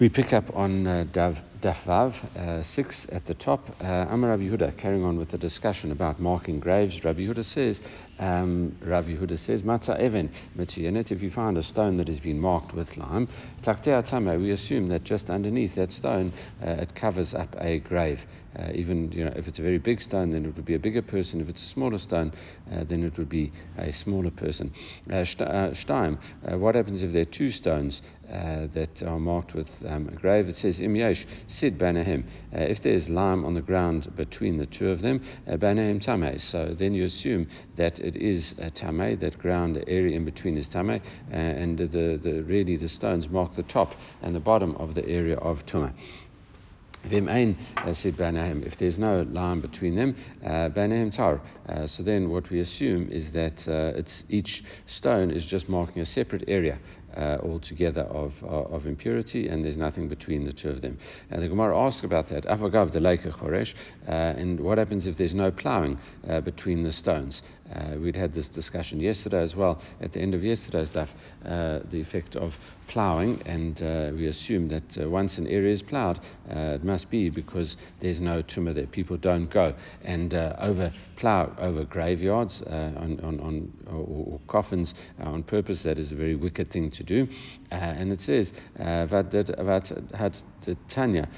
We pick up on uh, Dav, Dafvav uh, 6 at the top. Uh, Amar Rabbi Yehuda, carrying on with the discussion about marking graves. Rabbi Yehuda says, um, Rabbi Yehuda says, Matza Even Metziyanet, if you find a stone that has been marked with lime, Taktea Tame, we assume that just underneath that stone uh, it covers up a grave. Uh, even you know, if it's a very big stone, then it would be a bigger person. If it's a smaller stone, uh, then it would be a smaller person. Uh, Stein, uh, what happens if there are two stones that are marked with um, a grave? It says, Im Yesh Sid Banahim. If there's lime on the ground between the two of them, Banahim Tame. So then you assume that it is Tame, that ground area in between is Tame, and the, the, really the stones mark the top and the bottom of the area of Tumah. If there's no line between them, uh, tar. Uh, so then what we assume is that uh, it's each stone is just marking a separate area uh, altogether of, uh, of impurity, and there's nothing between the two of them. And the Gemara asks about that. Avagav de choresh, uh, and what happens if there's no plowing uh, between the stones? We'd had this discussion yesterday as well, at the end of yesterday's daf, the effect of ploughing, and we assume that once an area is ploughed, it must be because there's no tumah there. People don't go and over plough over graveyards on, on, on or, or coffins on purpose. That is a very wicked thing to do. and it says, Tanya,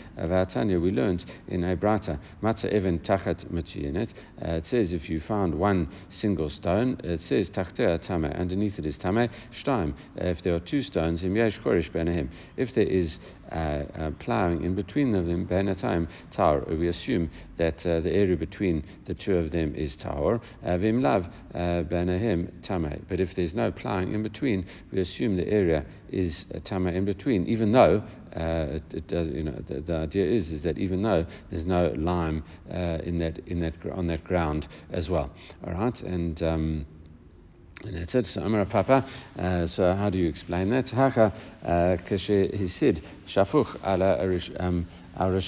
Tanya, we learned in Hebrata, Matza Even Tachat Matchiyanet. It says if you found one single stone, it says Tachtea Tame, underneath it is Tame, Shtaim. If there are two stones, Im Yesh Korish Benahim. If there is uh, uh, ploughing in between them, Benatime Tower, we assume that uh, the area between the two of them is Tahor. Vimlav Vim Lav uh, Benahim Tame. But if there's no ploughing in between, we assume the area is uh, Tame in between, even though uh, it, it, does, you know, the, the, idea is is that even though there's no lime uh, in that in that on that ground as well, all right, and. Um, and that's it. So Papa. Uh, so how do you explain that? Haka kashe hisid shafuch ala um,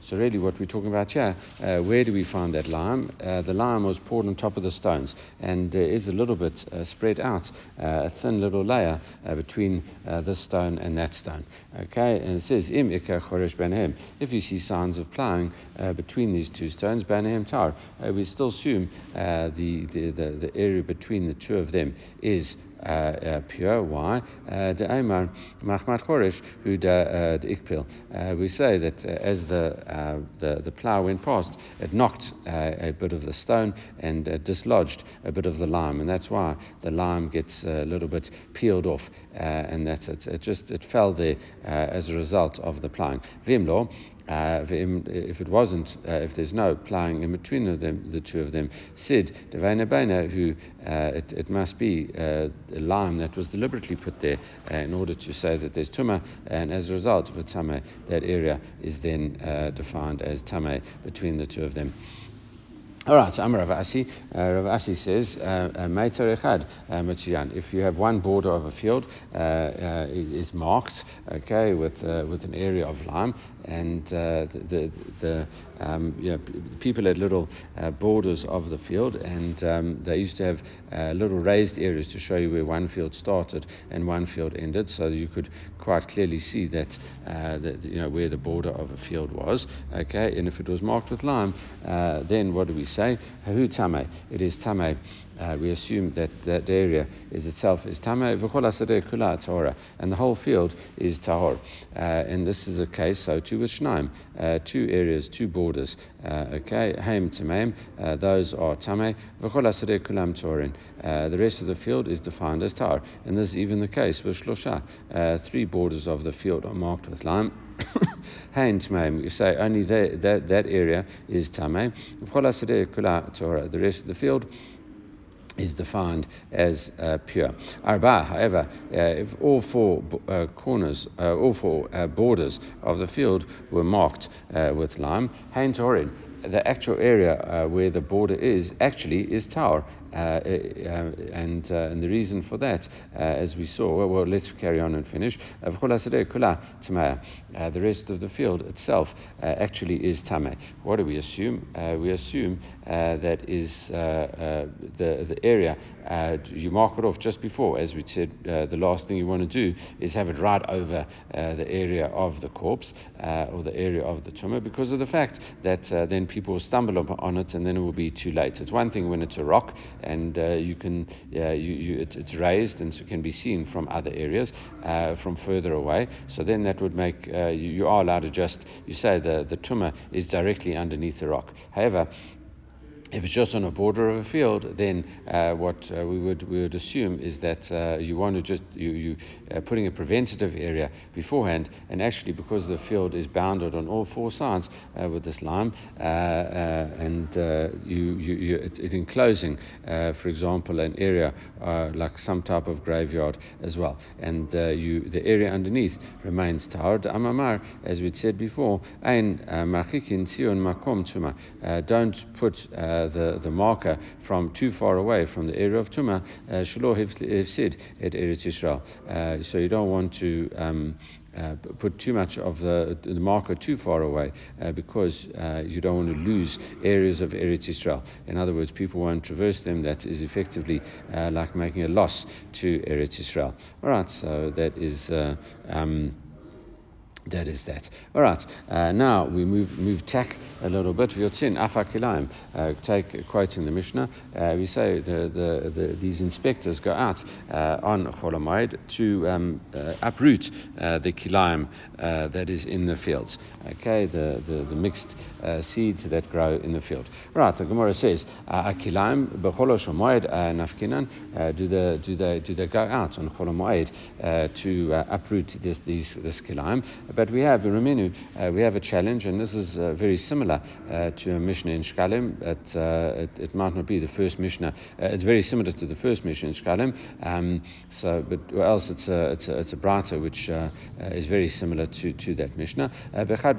so really what we're talking about here, uh, where do we find that lime? Uh, the lime was poured on top of the stones and uh, is a little bit uh, spread out, uh, a thin little layer uh, between this stone and that stone. Okay, and it says, Im choresh If you see signs of ploughing between these two stones, benhem tar, we still assume the, the, the, the area between the two of them is Uh, uh, pure. Why? Uh, the Aimar Machmat Choresh, who the Ikpil. Uh, we say that as the, the, the plough went past, it knocked a bit of the stone and dislodged a bit of the lime, and that's why the lime gets a little bit peeled off, and that's it. It just it fell there as a result of the ploughing. Vimlo, uh, if it wasn't, uh, if there's no ploughing in between of them, the two of them, Sid, Devena Bena, who uh, it, it, must be uh, a lime that was deliberately put there uh, in order to say that there's Tuma, and as a result of a Tame, that area is then uh, defined as Tame between the two of them. All right, so Amar Rav Asi. Uh, Rav Asi says, uh, uh, Meiter Matziyan. If you have one border of a field, uh, uh, is marked, okay, with uh, with an area of lime, and the the, the um, you know, people had little borders of the field, and um, they used to have little raised areas to show you where one field started and one field ended, so you could quite clearly see that, that you know where the border of a field was, okay. And if it was marked with lime, then what do we say? Say, Tame, it is Tame. Uh, we assume that that area is itself is Tame, Kula Torah, and the whole field is Tahor. Uh, and this is the case, so too with Shnaim, uh, two areas, two borders. Uh, okay, Haim Tamaim, uh, those are Tame, Kulam Torin. Uh, the rest of the field is defined as Tahor. And this is even the case with Shlosha. three borders of the field are marked with lime. Hain Tamaim, you say only that, that, that area is Tame. The rest of the field is defined as uh, pure. Arba, however, uh, if all four uh, corners, uh, all four uh, borders of the field were marked uh, with lime, Hain Torin, the actual area where the border is actually is Uh, Tahor, uh, and, uh, and the reason for that, as we saw, well, well, let's carry on and finish. the rest of the field itself actually is tame. What do we assume? we assume that is the, the area you mark it off just before, as we said, the last thing you want to do is have it right over the area of the corpse or the area of the tumah because of the fact that then people will stumble on it and then it will be too late. It's one thing when it's a rock and uh, you can, you, you, it, it's raised and so can be seen from other areas, uh, from further away. So then that would make, uh, you, you are allowed to just, you say the, the tumah is directly underneath the rock. However, if it's just on a border of a field, then uh, what uh, we would we would assume is that uh, you want to just you you uh, putting a preventative area beforehand, and actually because the field is bounded on all four sides uh, with this lime, uh, and you you, you it, it's enclosing, for example, an area like some type of graveyard as well, and you the area underneath remains tahor. Amamar, as we said before, tzion makom tuma. Don't put the, the marker from too far away from the area of Tuma, uh, Shaloh Hifsid at Eretz Yisrael. Uh, so you don't want to um, uh, put too much of the, the marker too far away uh, because uh, you don't want to lose areas of Eretz Yisrael. In other words, people won't traverse them. That is effectively like making a loss to Eretz Yisrael. All right, so that is. Um, that is that. All right, uh, now we move move tack a little bit. V'yotzin afakilaim. Uh, take in the Mishnah. Uh, we say the, the, the, these inspectors go out uh, on Cholamayid to um, uh, uproot uh, the kilaim that is in the fields. Okay, the, the, the mixed seeds that grow in the field. Right, the Gemara says, akilaim b'cholo shomayid nafkinan. Do they do they do they go out on Cholamayid to uproot this these this kilaim? But we have, Ruminu, uh, we have a challenge, and this is uh, very similar uh, to a Mishnah in Shkalim. But, uh, it, it, might not be the first Mishnah. Uh, it's very similar to the first Mishnah in Shkalim. Um, so, but else it's a, it's a, it's a brata which is very similar to, to that Mishnah. Bechad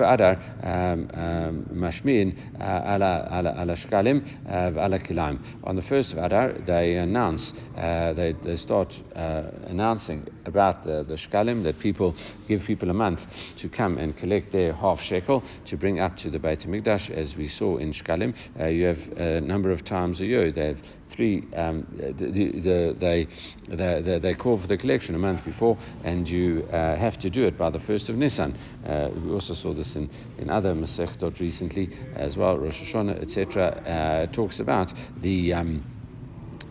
um, um, mashmin ala Shkalim ala kilaim. On the first of Adar, they announce, they, they start announcing about the, the Shkalim that people give people a month to come and collect their half shekel to bring up to the Beit HaMikdash, as we saw in Shkalim. Uh, you have a number of times a year. They have three, um, the, the, they, they, they call for the collection a month before, and you uh, have to do it by the 1st of Nisan. Uh, we also saw this in, in other Masechtot recently as well, Rosh Hashanah, etc. Uh, talks about the. Um,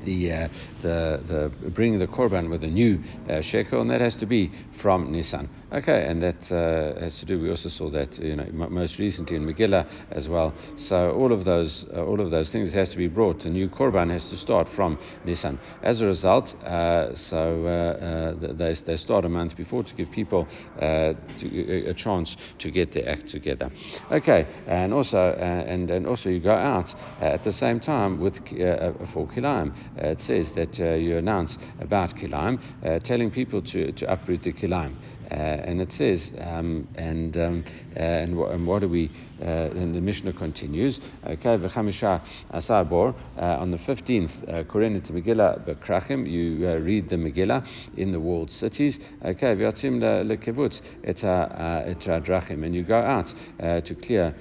the, uh, the, the bringing the korban with a new uh, shekel, and that has to be from Nisan. Okay, and that uh, has to do. We also saw that you know most recently in Megillah as well. So all of those uh, all of those things has to be brought. The new korban has to start from Nisan. As a result, uh, so uh, uh, they they start a month before to give people uh, to, a chance to get their act together. Okay, and also and and also you go out at the same time with a for kilaim. it says that you announce about kilaim, telling people to to uproot the kilaim. Uh, and it says, um, and, um, uh, and, and, what do we, uh, and the Mishnah continues, okay, v'chamisha asar uh, on the 15th, uh, Korenet Megillah Bekrachim, you uh, read the Megillah in the walled cities, okay, v'yatzim lekevutz et drachim, and you go out to clear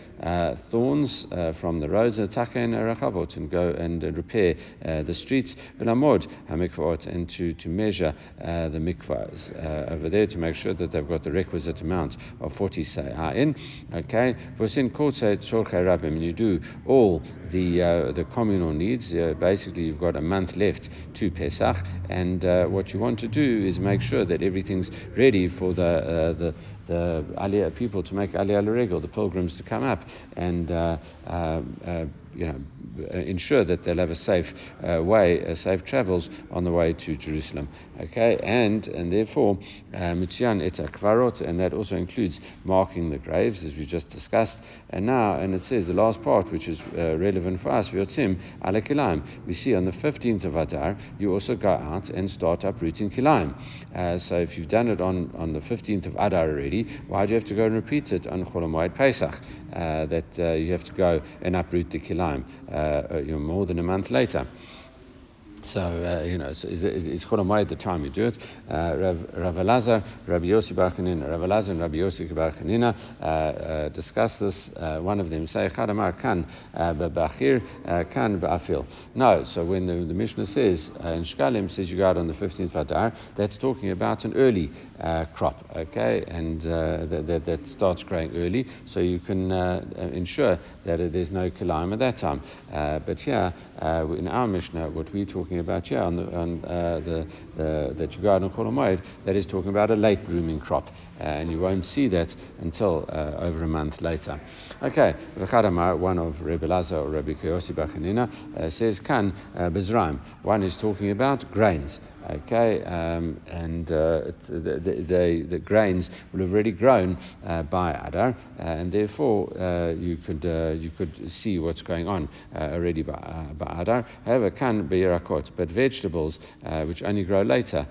thorns from the roads, and rachavot, and go and repair the streets, v'lamod hamikvot, and to, to measure the mikvahs over there to make sure that they've got the requisite amount of 40 in. Okay, Kotze Tzorchei Rabim, you do all the uh, the communal needs. Uh, basically, you've got a month left to Pesach, and uh, what you want to do is make sure that everything's ready for the uh, the the Aliyah people to make Aliyah Regel, the pilgrims to come up and uh, uh, uh, you know, ensure that they'll have a safe uh, way, uh, safe travels on the way to Jerusalem. Okay, and and therefore, Mutzian et akvarot, and that also includes marking the graves, as we just discussed. And now, and it says the last part, which is uh, relevant for us, Vyotzim ala kilaim. We see on the 15th of Adar, you also go out and start uprooting kilaim. so if you've done it on, on the 15th of Adar already, why do you have to go and repeat it on Chol Pesach? that you have to go and uproot the kilaim uh, uh, Uh, you know, more than a month later. So, uh, you know, it's, it's, it's at the time you do it. Uh, Rav, Elazar, Rabbi Yossi Bar Chanina, Rav Elazar and Rabbi Yossi Bar Chanina uh, uh, discuss this. Uh, one of them say, Chadamar kan ba'achir, kan ba'afil. No, so when the, the Mishnah says, in Shkalim, says you go out on the 15th of Adar, that's talking about an early crop, okay, and that, that, starts growing early, so you can ensure that there's no kilayim at that time. but here, in our Mishnah, what we're talking talking about here on the, on, uh, the, the, on Chol that is talking about a late blooming crop. Uh, and you won't see that until uh, over a month later. Okay, V'chadamar, one of Rebbe Lazar or Rebbe Koyosi Bachanina, uh, says, Kan uh, Bezraim. One is talking about grains. Okay, um, and uh, the, the, the, grains will have already grown uh, by Adar, uh, and therefore uh, you could uh, you could see what's going on uh, already by, by Adar. However, can be Yerakot, but vegetables which only grow later,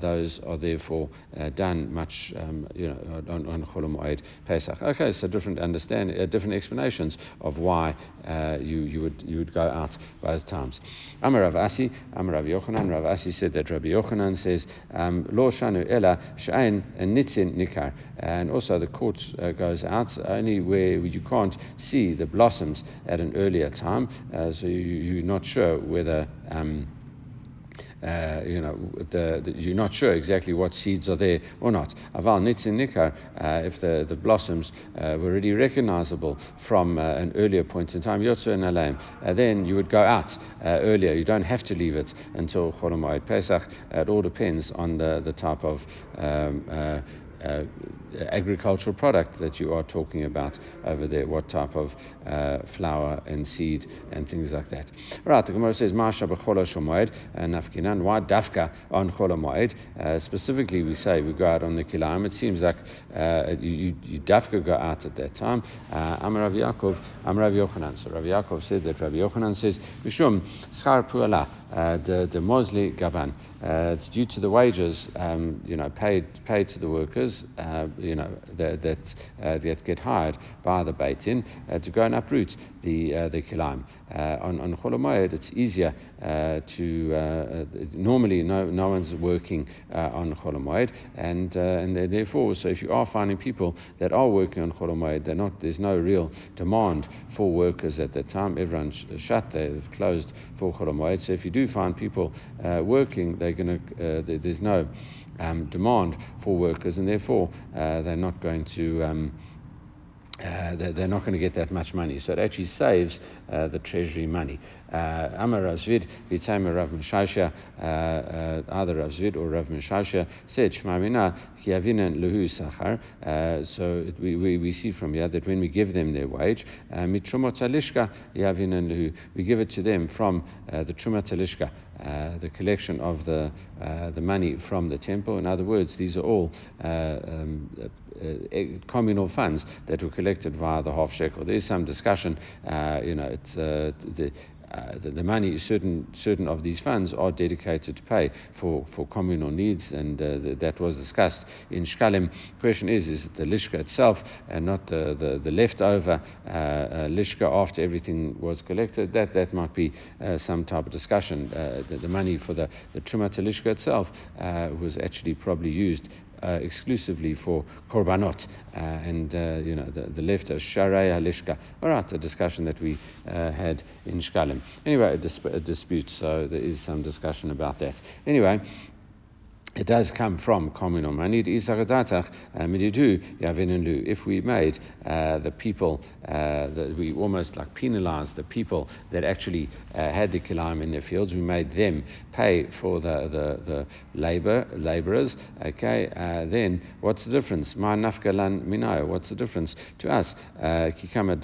those are therefore done much um, you know on, on Chol Pesach. Okay, so different understand different explanations of why you you would you would go out both times. Amar Rav Asi, Amar Rav Yochanan, Rav Asi said that Rabbi Yochanan says, um, Lo shanu ela she'ain nitzin nikar. And also the court uh, goes out only where you can't see the blossoms at an earlier time, uh, so you, are not sure whether. Um, uh, you know, the, the, you're not sure exactly what seeds are there or not. Aval nitzin nikar, uh, if the, the blossoms uh, were already recognizable from uh, an earlier point in time, yotzu and uh, then you would go out uh, earlier. You don't have to leave it until Chol Pesach. it all depends on the, the type of um, agricultural product that you are talking about over there, what type of uh, flour and seed and things like that. Right, the Gemara says, Masha b'chola shomoed, nafkinan, why dafka on chola uh, Specifically, we say we go out on the kilayim. It seems like uh, you, you, dafka go out at that time. Uh, Am Rav Yaakov, Amar Rav Yochanan. So Rav Yaakov said that Rav Yochanan says, Mishum schar pu'ala, the, the mosli gaban. Uh, it's due to the wages, um, you know, paid paid to the workers, uh, you know, that that, uh, that get hired by the Beit Din uh, to go and uproot the uh, the kilaim. Uh, on on it's easier to normally no no one's working on Chol and and therefore, so if you are finding people that are working on Chol they're not. There's no real demand for workers at that time. Everyone's shut. They've closed for Chol So if you do find people working, they they're going to, uh, there's no um, demand for workers, and therefore uh, they're not going to. Um, uh, they're not going to get that much money. So it actually saves uh, the treasury money. Uh, Amar Rav Zvid, Rav Meshasha, uh, uh, either Rav Zvid or Rav Meshasha said, Shema Mina, Sachar. So we, we, we see from here that when we give them their wage, Mitrumot Alishka, we give it to them from the Trumat Alishka. Uh, the collection of the, uh, the money from the temple. In other words, these are all uh, um, communal funds that were collected via the half shekel. There is some discussion, you know, it's, the, uh, the, the, money, certain certain of these funds are dedicated to pay for, for communal needs, and uh, the, that was discussed in Shkalim. Question is, is it the lishka itself and not the, the, the leftover uh, uh lishka after everything was collected? That that might be uh, some type of discussion. The, the, money for the, the Trumat lishka itself was actually probably used exclusively for korbanot, uh, and uh, you know the, the left as sharei halishka. All right, a discussion that we had in Shkalim. Anyway, a, a dispute, so there is some discussion about that. Anyway, it does come from communal money. Uh, if we made uh, the people, uh, we almost like penalized the people that actually uh, had the kilaim in their fields, we made them pay for the, the, the labor, laborers, okay, uh, then what's the difference? What's the difference to us? Uh, Kikama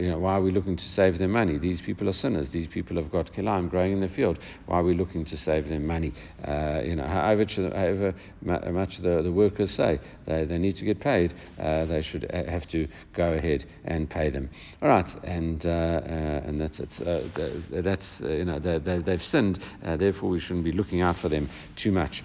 you know, why are we looking to save their money? These people are sinners. These people have got kilaim growing in the field. Why are we looking to save their money? Uh, you know, however, however much the, the workers say they, they need to get paid, uh, they should have to go ahead and pay them. All right, and uh, uh and that's it. Uh, that's you know they, they, have sinned, therefore we shouldn't be looking out for them too much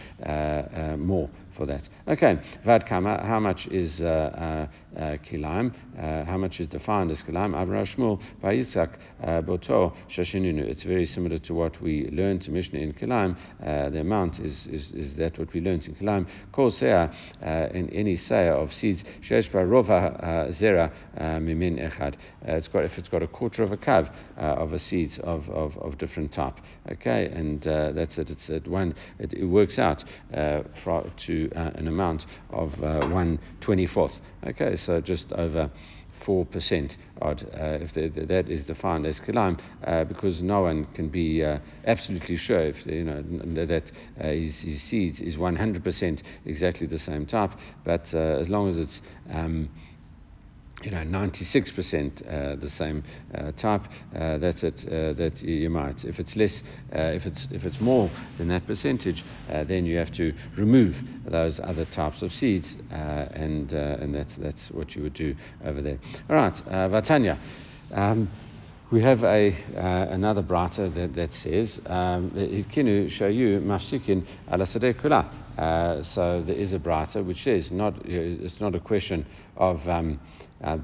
more for that. Okay, Vad Kama, how much is uh, uh, uh kilaim? Uh, how much is defined as kilaim? Avra Shmuel by Yitzhak uh, Boto Shashinunu. It's very similar to what we learned in Mishnah in kilaim. the amount is, is, is that what we learned in kilaim. Kol seah in any seah of seeds. Shesh rova zera mimin echad. It's got if it's got a quarter of a kav of a seeds of, of, of different type. Okay, and uh, that's it. It's at one. It, it works out uh, for, uh, an amount of uh, one twenty fourth. Okay, so just over. 4% odd, uh, if the, the, that is defined as kilaim, uh, because no one can be uh, absolutely sure if you know that his, his seeds is 100% exactly the same type, but as long as it's um, you know, 96% uh, the same uh, type, uh, that's it, uh, that you might. If it's less, uh, if, it's, if it's more than that percentage, uh, then you have to remove those other types of seeds, and, and that's, that's what you would do over there. All right, Vatanya. Um, we have a, uh, another brata that, that says, Hitkinu shayu mashtikin ala kula. So there is a brata which says, not, it's not a question of um, uh,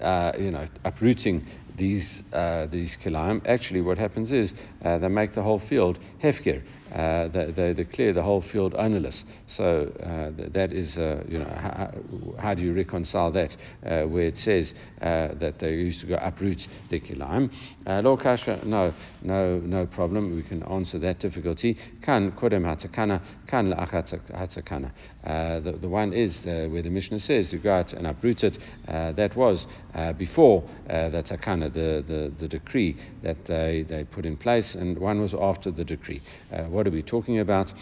uh, you know, uprooting these uh, these kilaim. Actually, what happens is uh, they make the whole field hefker. Uh, they, they, clear the whole field ownerless. So uh, that is, uh, you know, how, how, do you reconcile that uh, where it says uh, that they used to go uproot the kilaim? Uh, kasha, no, no, no problem. We can answer that difficulty. Kan kodem hatakana, kan hatakana. The, the one is where the Mishnah says to go out and uproot it. that was before the takana, the, the, the decree that they, they put in place, and one was after the decree what are we talking about?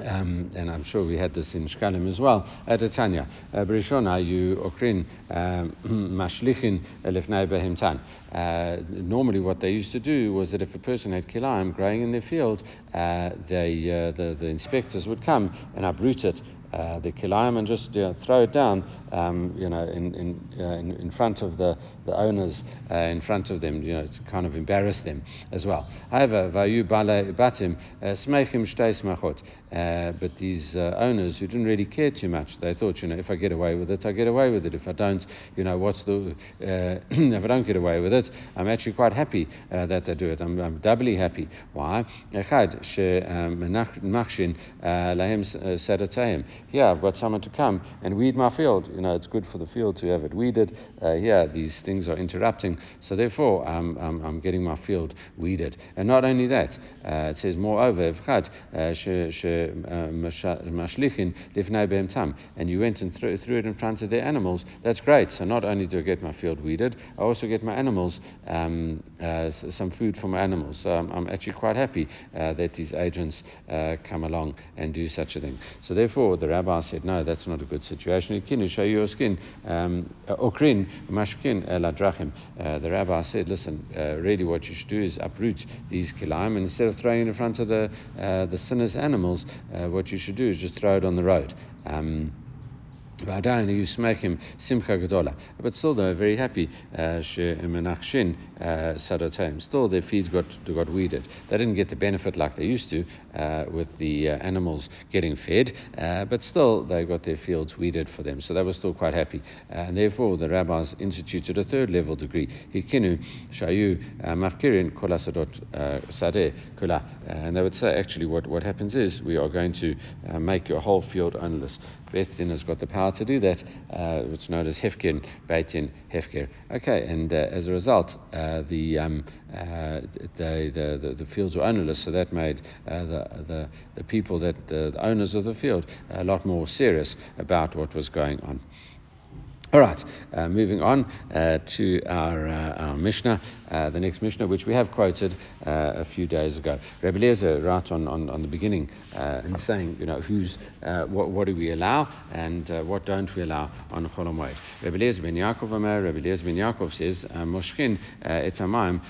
Um, and I'm sure we had this in Shkalim as well. At Tanya, uh, Brishona, you okrin um, mashlichin elifnei behimtan. Uh, normally, what they used to do was that if a person had kilaim growing in their field, uh, they, uh, the, the inspectors would come and uproot it uh, the kilayim and just you know, throw it down, um, you know, in in, uh, in, in front of the the owners, uh, in front of them, you know, to kind of embarrass them as well. However, vayu batim uh, smechim smachot. Uh, but these owners who didn't really care too much, they thought, you know, if I get away with it, I get away with it. If I don't, you know, what's the if I don't get away with it, I'm actually quite happy that they do it. I'm, I'm doubly happy. Why? Here I've got someone to come and weed my field. You know, it's good for the field to have it weeded. Uh, here, these things are interrupting. So therefore, I'm, I'm, I'm getting my field weeded. And not only that, uh, it says, moreover, uh, uh, and you went and threw, threw it in front of their animals. That's great. So not only do I get my field weeded, I also get my animals um, uh, some food for my animals. So I'm, I'm actually quite happy uh, that these agents come along and do such a thing. So therefore, the rabbi said, no, that's not a good situation. Show your skin. Um, okrin mashkin ladrachim. Uh, the rabbi said, listen, uh, really what you should do is uproot these kilaim, and instead of throwing it in front of the, uh, the sinners' animals, what you should do is just throw it on the road. Um, but still, they're very happy. Uh, uh still, their fields got got weeded. They didn't get the benefit like they used to uh, with the uh, animals getting fed, uh, but still, they got their fields weeded for them. So they were still quite happy. Uh, and therefore, the rabbis instituted a third level degree. Hikinu, Shayu, Mafkirin, Kola Sadot, Sadeh, And they would say, actually, what, what happens is we are going to make your whole field endless. Beth has got the power to do that, uh, which known as Hefkin, Beitin, Hefker. Okay, and uh, as a result, uh, the, um, uh, the, the, the, fields were ownerless, so that made uh, the, the, the people, that the owners of the field, a lot more serious about what was going on. All right, uh, moving on uh, to our, uh, our Mishnah, uh, the next Mishnah, which we have quoted uh, a few days ago. Rabbi Eliezer, right on, on, on the beginning, uh, in saying, you know, who's, what, what do we allow and what don't we allow on Chol Hamoed. Rabbi Eliezer ben Yaakov Rabbi Eliezer ben Yaakov says, Moshkin et hamayim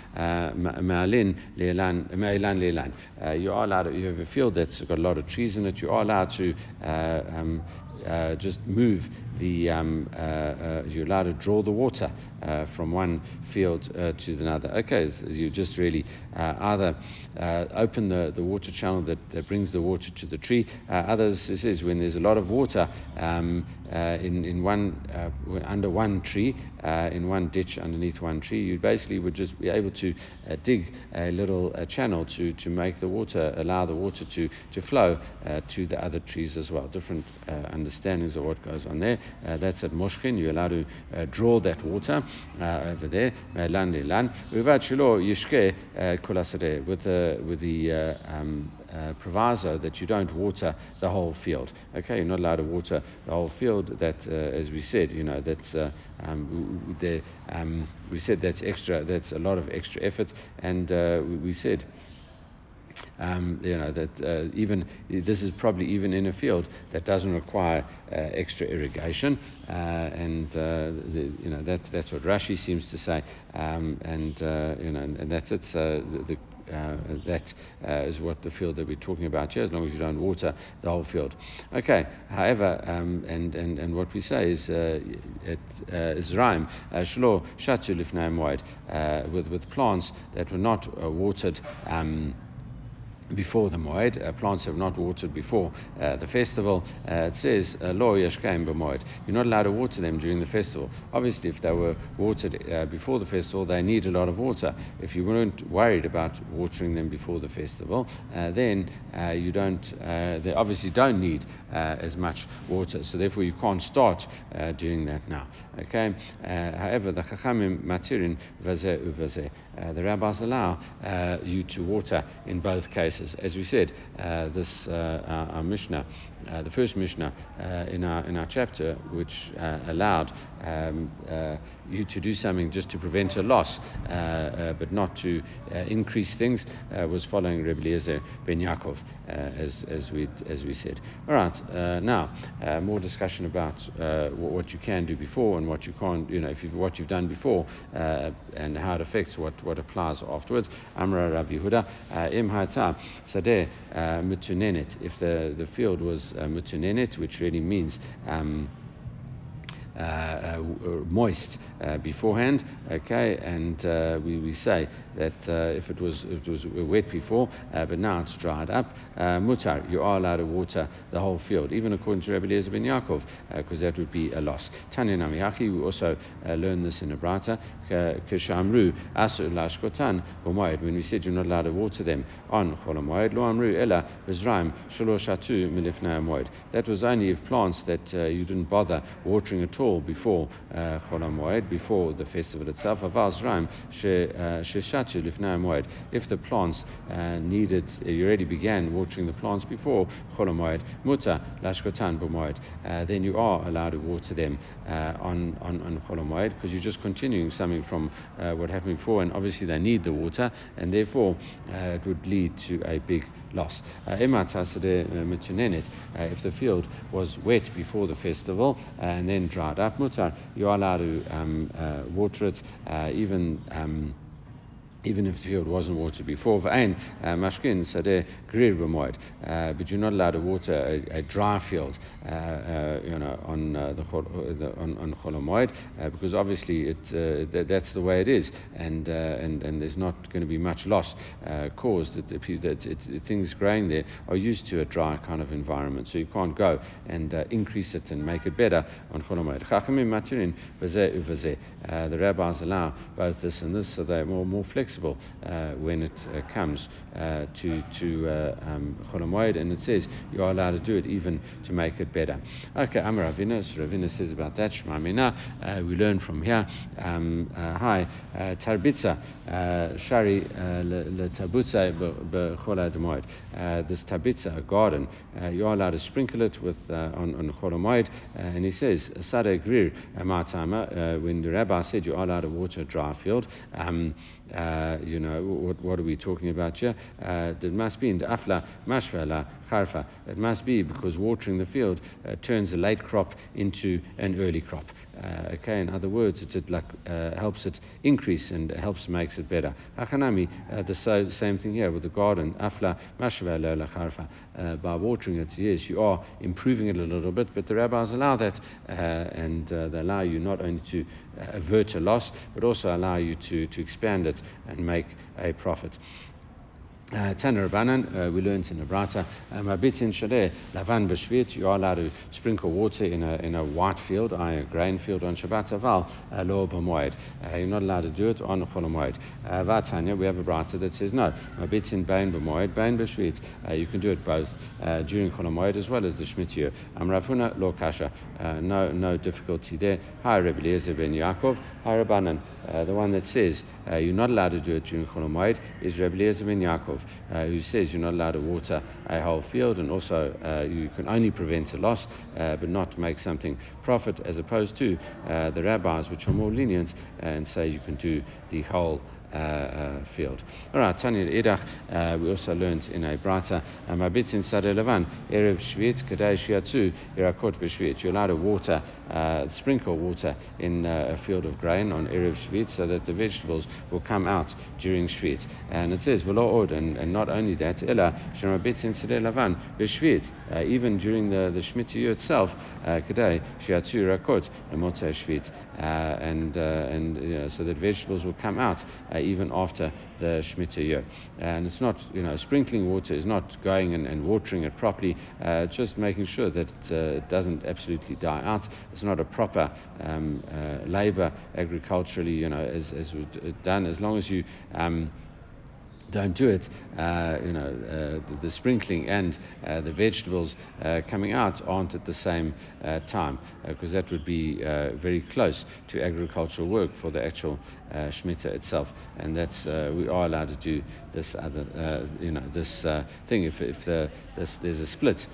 me'alin le'elan le'elan. You are allowed, you have a field that's got a lot of trees in it, you are allowed to um, uh, just move the, um, uh, uh, you're allowed to draw the water uh, from one field uh, to another. Okay, so you just really uh, either open the, the water channel that, that, brings the water to the tree. others, this is when there's a lot of water um, in, in one, under one tree, in one ditch underneath one tree, you basically would just be able to dig a little channel to, to make the water, allow the water to, to flow to the other trees as well. Different understandings of what goes on there. Uh, that's at Moshkin. You're allowed to uh, draw that water uh, over there. Lan lan. with the with the um, uh, proviso that you don't water the whole field. Okay, you're not allowed to water the whole field. That, uh, as we said, you know, that's uh, um, the, um, we said that's extra. That's a lot of extra effort, and we, we said um, you know that uh, even this is probably even in a field that doesn't require uh, extra irrigation, uh, and uh, the, you know that that's what Rashi seems to say, um, and uh, you know and that's it. the, the uh, that is what the field that we're talking about here, as long as you don't water the whole field. Okay, however, um, and, and, and what we say is uh, it is rhyme, shlo shatu lifnei with with plants that were not watered. Um, before the Moed. Uh, plants have not watered before uh, the festival. Uh, it says, uh, Lo. You're not allowed to water them during the festival. Obviously, if they were watered uh, before the festival, they need a lot of water. If you weren't worried about watering them before the festival, uh, then you don't, they obviously don't need as much water. So therefore, you can't start doing that now. Okay. however, the Chachamim matirin vazeh uvazeh. The rabbis allow you to water in both cases As we said, uh, this uh, our, our Mishnah uh, the first Mishnah in, our, in our chapter, which allowed um, you to do something just to prevent a loss, uh, but not to increase things, was following Rebbe Eliezer ben Yaakov, as, as, we, as we said. All right, now, more discussion about what you can do before and what you can't, you know, if you've, what you've done before and how it affects what, what applies afterwards. Amra Rav Yehuda, Im Ha'ta, Sadeh, Mutunenet, if the, the field was uh, mutunenet, which really means um, uh, uh, Uh, uh, uh, moist uh, beforehand. Okay, and we, we say that if it was if it was wet before, but now it's dried up, mutar, you are allowed to water the whole field, even according to Rabbi Eliezer ben Yaakov, because that would be a loss. Tanya Namihachi, we also learn this in a brata. Kishamru asur lashkotan when we said you're not allowed to water them on cholamoed lo amru ella bezraim shaloshatu milifnei That was only if plants that you didn't bother watering at all before uh, Chol HaMoed, before the festival itself. Avaz Ram Sheshatu uh. If the plants uh, needed, uh, you already began watering the plants before Chol HaMoed, Muta Lashkotan B'Moed, uh, then you are allowed to water them uh, on, on, on because you're just continuing something from what happened before and obviously they need the water and therefore it would lead to a big loss. If the field was wet before the festival and then Daf Mutar, you are allowed to um, uh, water it, uh, even. Um, even if the field wasn't watered before. Uh, mashkin sadeh grir b'moed, uh, but you're not allowed to water a, a dry field, uh, uh you know, on uh, the, uh, the on, on Cholomoid, because obviously it that, that's the way it is, and and and there's not going to be much loss caused. That, that it, things growing there are used to a dry kind of environment, so you can't go and increase it and make it better on Cholomoid. Chachamim matirin v'zeh The rabbis allow both this and this, so they're more more flexible flexible uh, when it uh, comes uh, to to um, and it says you are allowed to do it even to make it better. Okay, I'm Ravina. So Ravina says about that. Shema Mina. we learn from here. Um, hi, tarbitza shari letabutza bechol hamoed. This tabitza, garden, you are allowed to sprinkle it with on on chol and he says sada grir matama. When the rabbi said you are allowed to water a dry field. Um, uh, you know, what, what, are we talking about here? Uh, must the afla mashvala charfa. It must be because watering the field uh, turns a late crop into an early crop. Uh, okay, in other words, it, it like, uh, helps it increase and helps makes it better. Hachanami, uh, the so, same thing here with the garden. Afla uh, By watering it, yes, you are improving it a little bit, but the rabbis allow that uh, and they allow you not only to avert a loss, but also allow you to, to expand it and make a profit. Uh, Tanner Rabbanan, uh, we learned in the Brata, Mabitin Shadeh, Lavan Bashvit, you are allowed to sprinkle water in a, in a white field, i.e. a grain field on Shabbat Aval, uh, Lo B'moed. Uh, you're not allowed to do it on Chol Moed. Uh, Vatanya, we have a Brata that says no, Mabitin Bain B'moed, Bain Bashvit. Uh, you can do it both uh, during Chol as well as the Shemitah year. Amravuna Lo Kasha, no, no difficulty there. Hi Rebbe Eliezer ben Yaakov, Hi Rabbanan. The one that says uh, you're not allowed to do it during Chol is Rebbe Eliezer ben Yaakov uh, who says you're not allowed to water a whole field and also uh, you can only prevent a loss uh, but not make something profit as opposed to uh, the rabbis which are more lenient and say you can do the whole Uh, uh, field. All right, Tanya Idach, uh, we also learned in a brata, um, Mabitzin Sadeh Levan, Erev Shvit, Kadei Shiatu, Irakot B'Shvit. You're allowed to water, uh, sprinkle water in a field of grain on Erev Shvit so that the vegetables will come out during Shvit. And it says, V'lo od, and, and not only that, Ella, Shemabitzin Sadeh Levan, B'Shvit, even during the, the Shemitah year itself, Kadei Shiatu Irakot, Motzei Shvit. And, and you know, so that vegetables will come out even after the Shemitah year. And it's not, you know, sprinkling water is not going and, and watering it properly, uh, just making sure that it uh, doesn't absolutely die out. It's not a proper um, uh, labor agriculturally, you know, as, as done, as long as you. Um, don't do it, uh, you know, uh, the, the, sprinkling and uh, the vegetables uh, coming out aren't at the same uh, time because that would be very close to agricultural work for the actual uh, Shemitah itself. And that's, we are allowed to do this other, you know, this thing if, if the, this, there's a split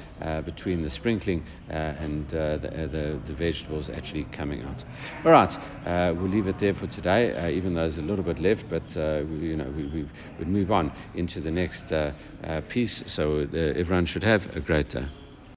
between the sprinkling and the, the, the, vegetables actually coming out. All right, we'll leave it there for today, even though there's a little bit left, but, we, you know, we, we would move on into the next uh, uh, piece. So uh, everyone should have a great day.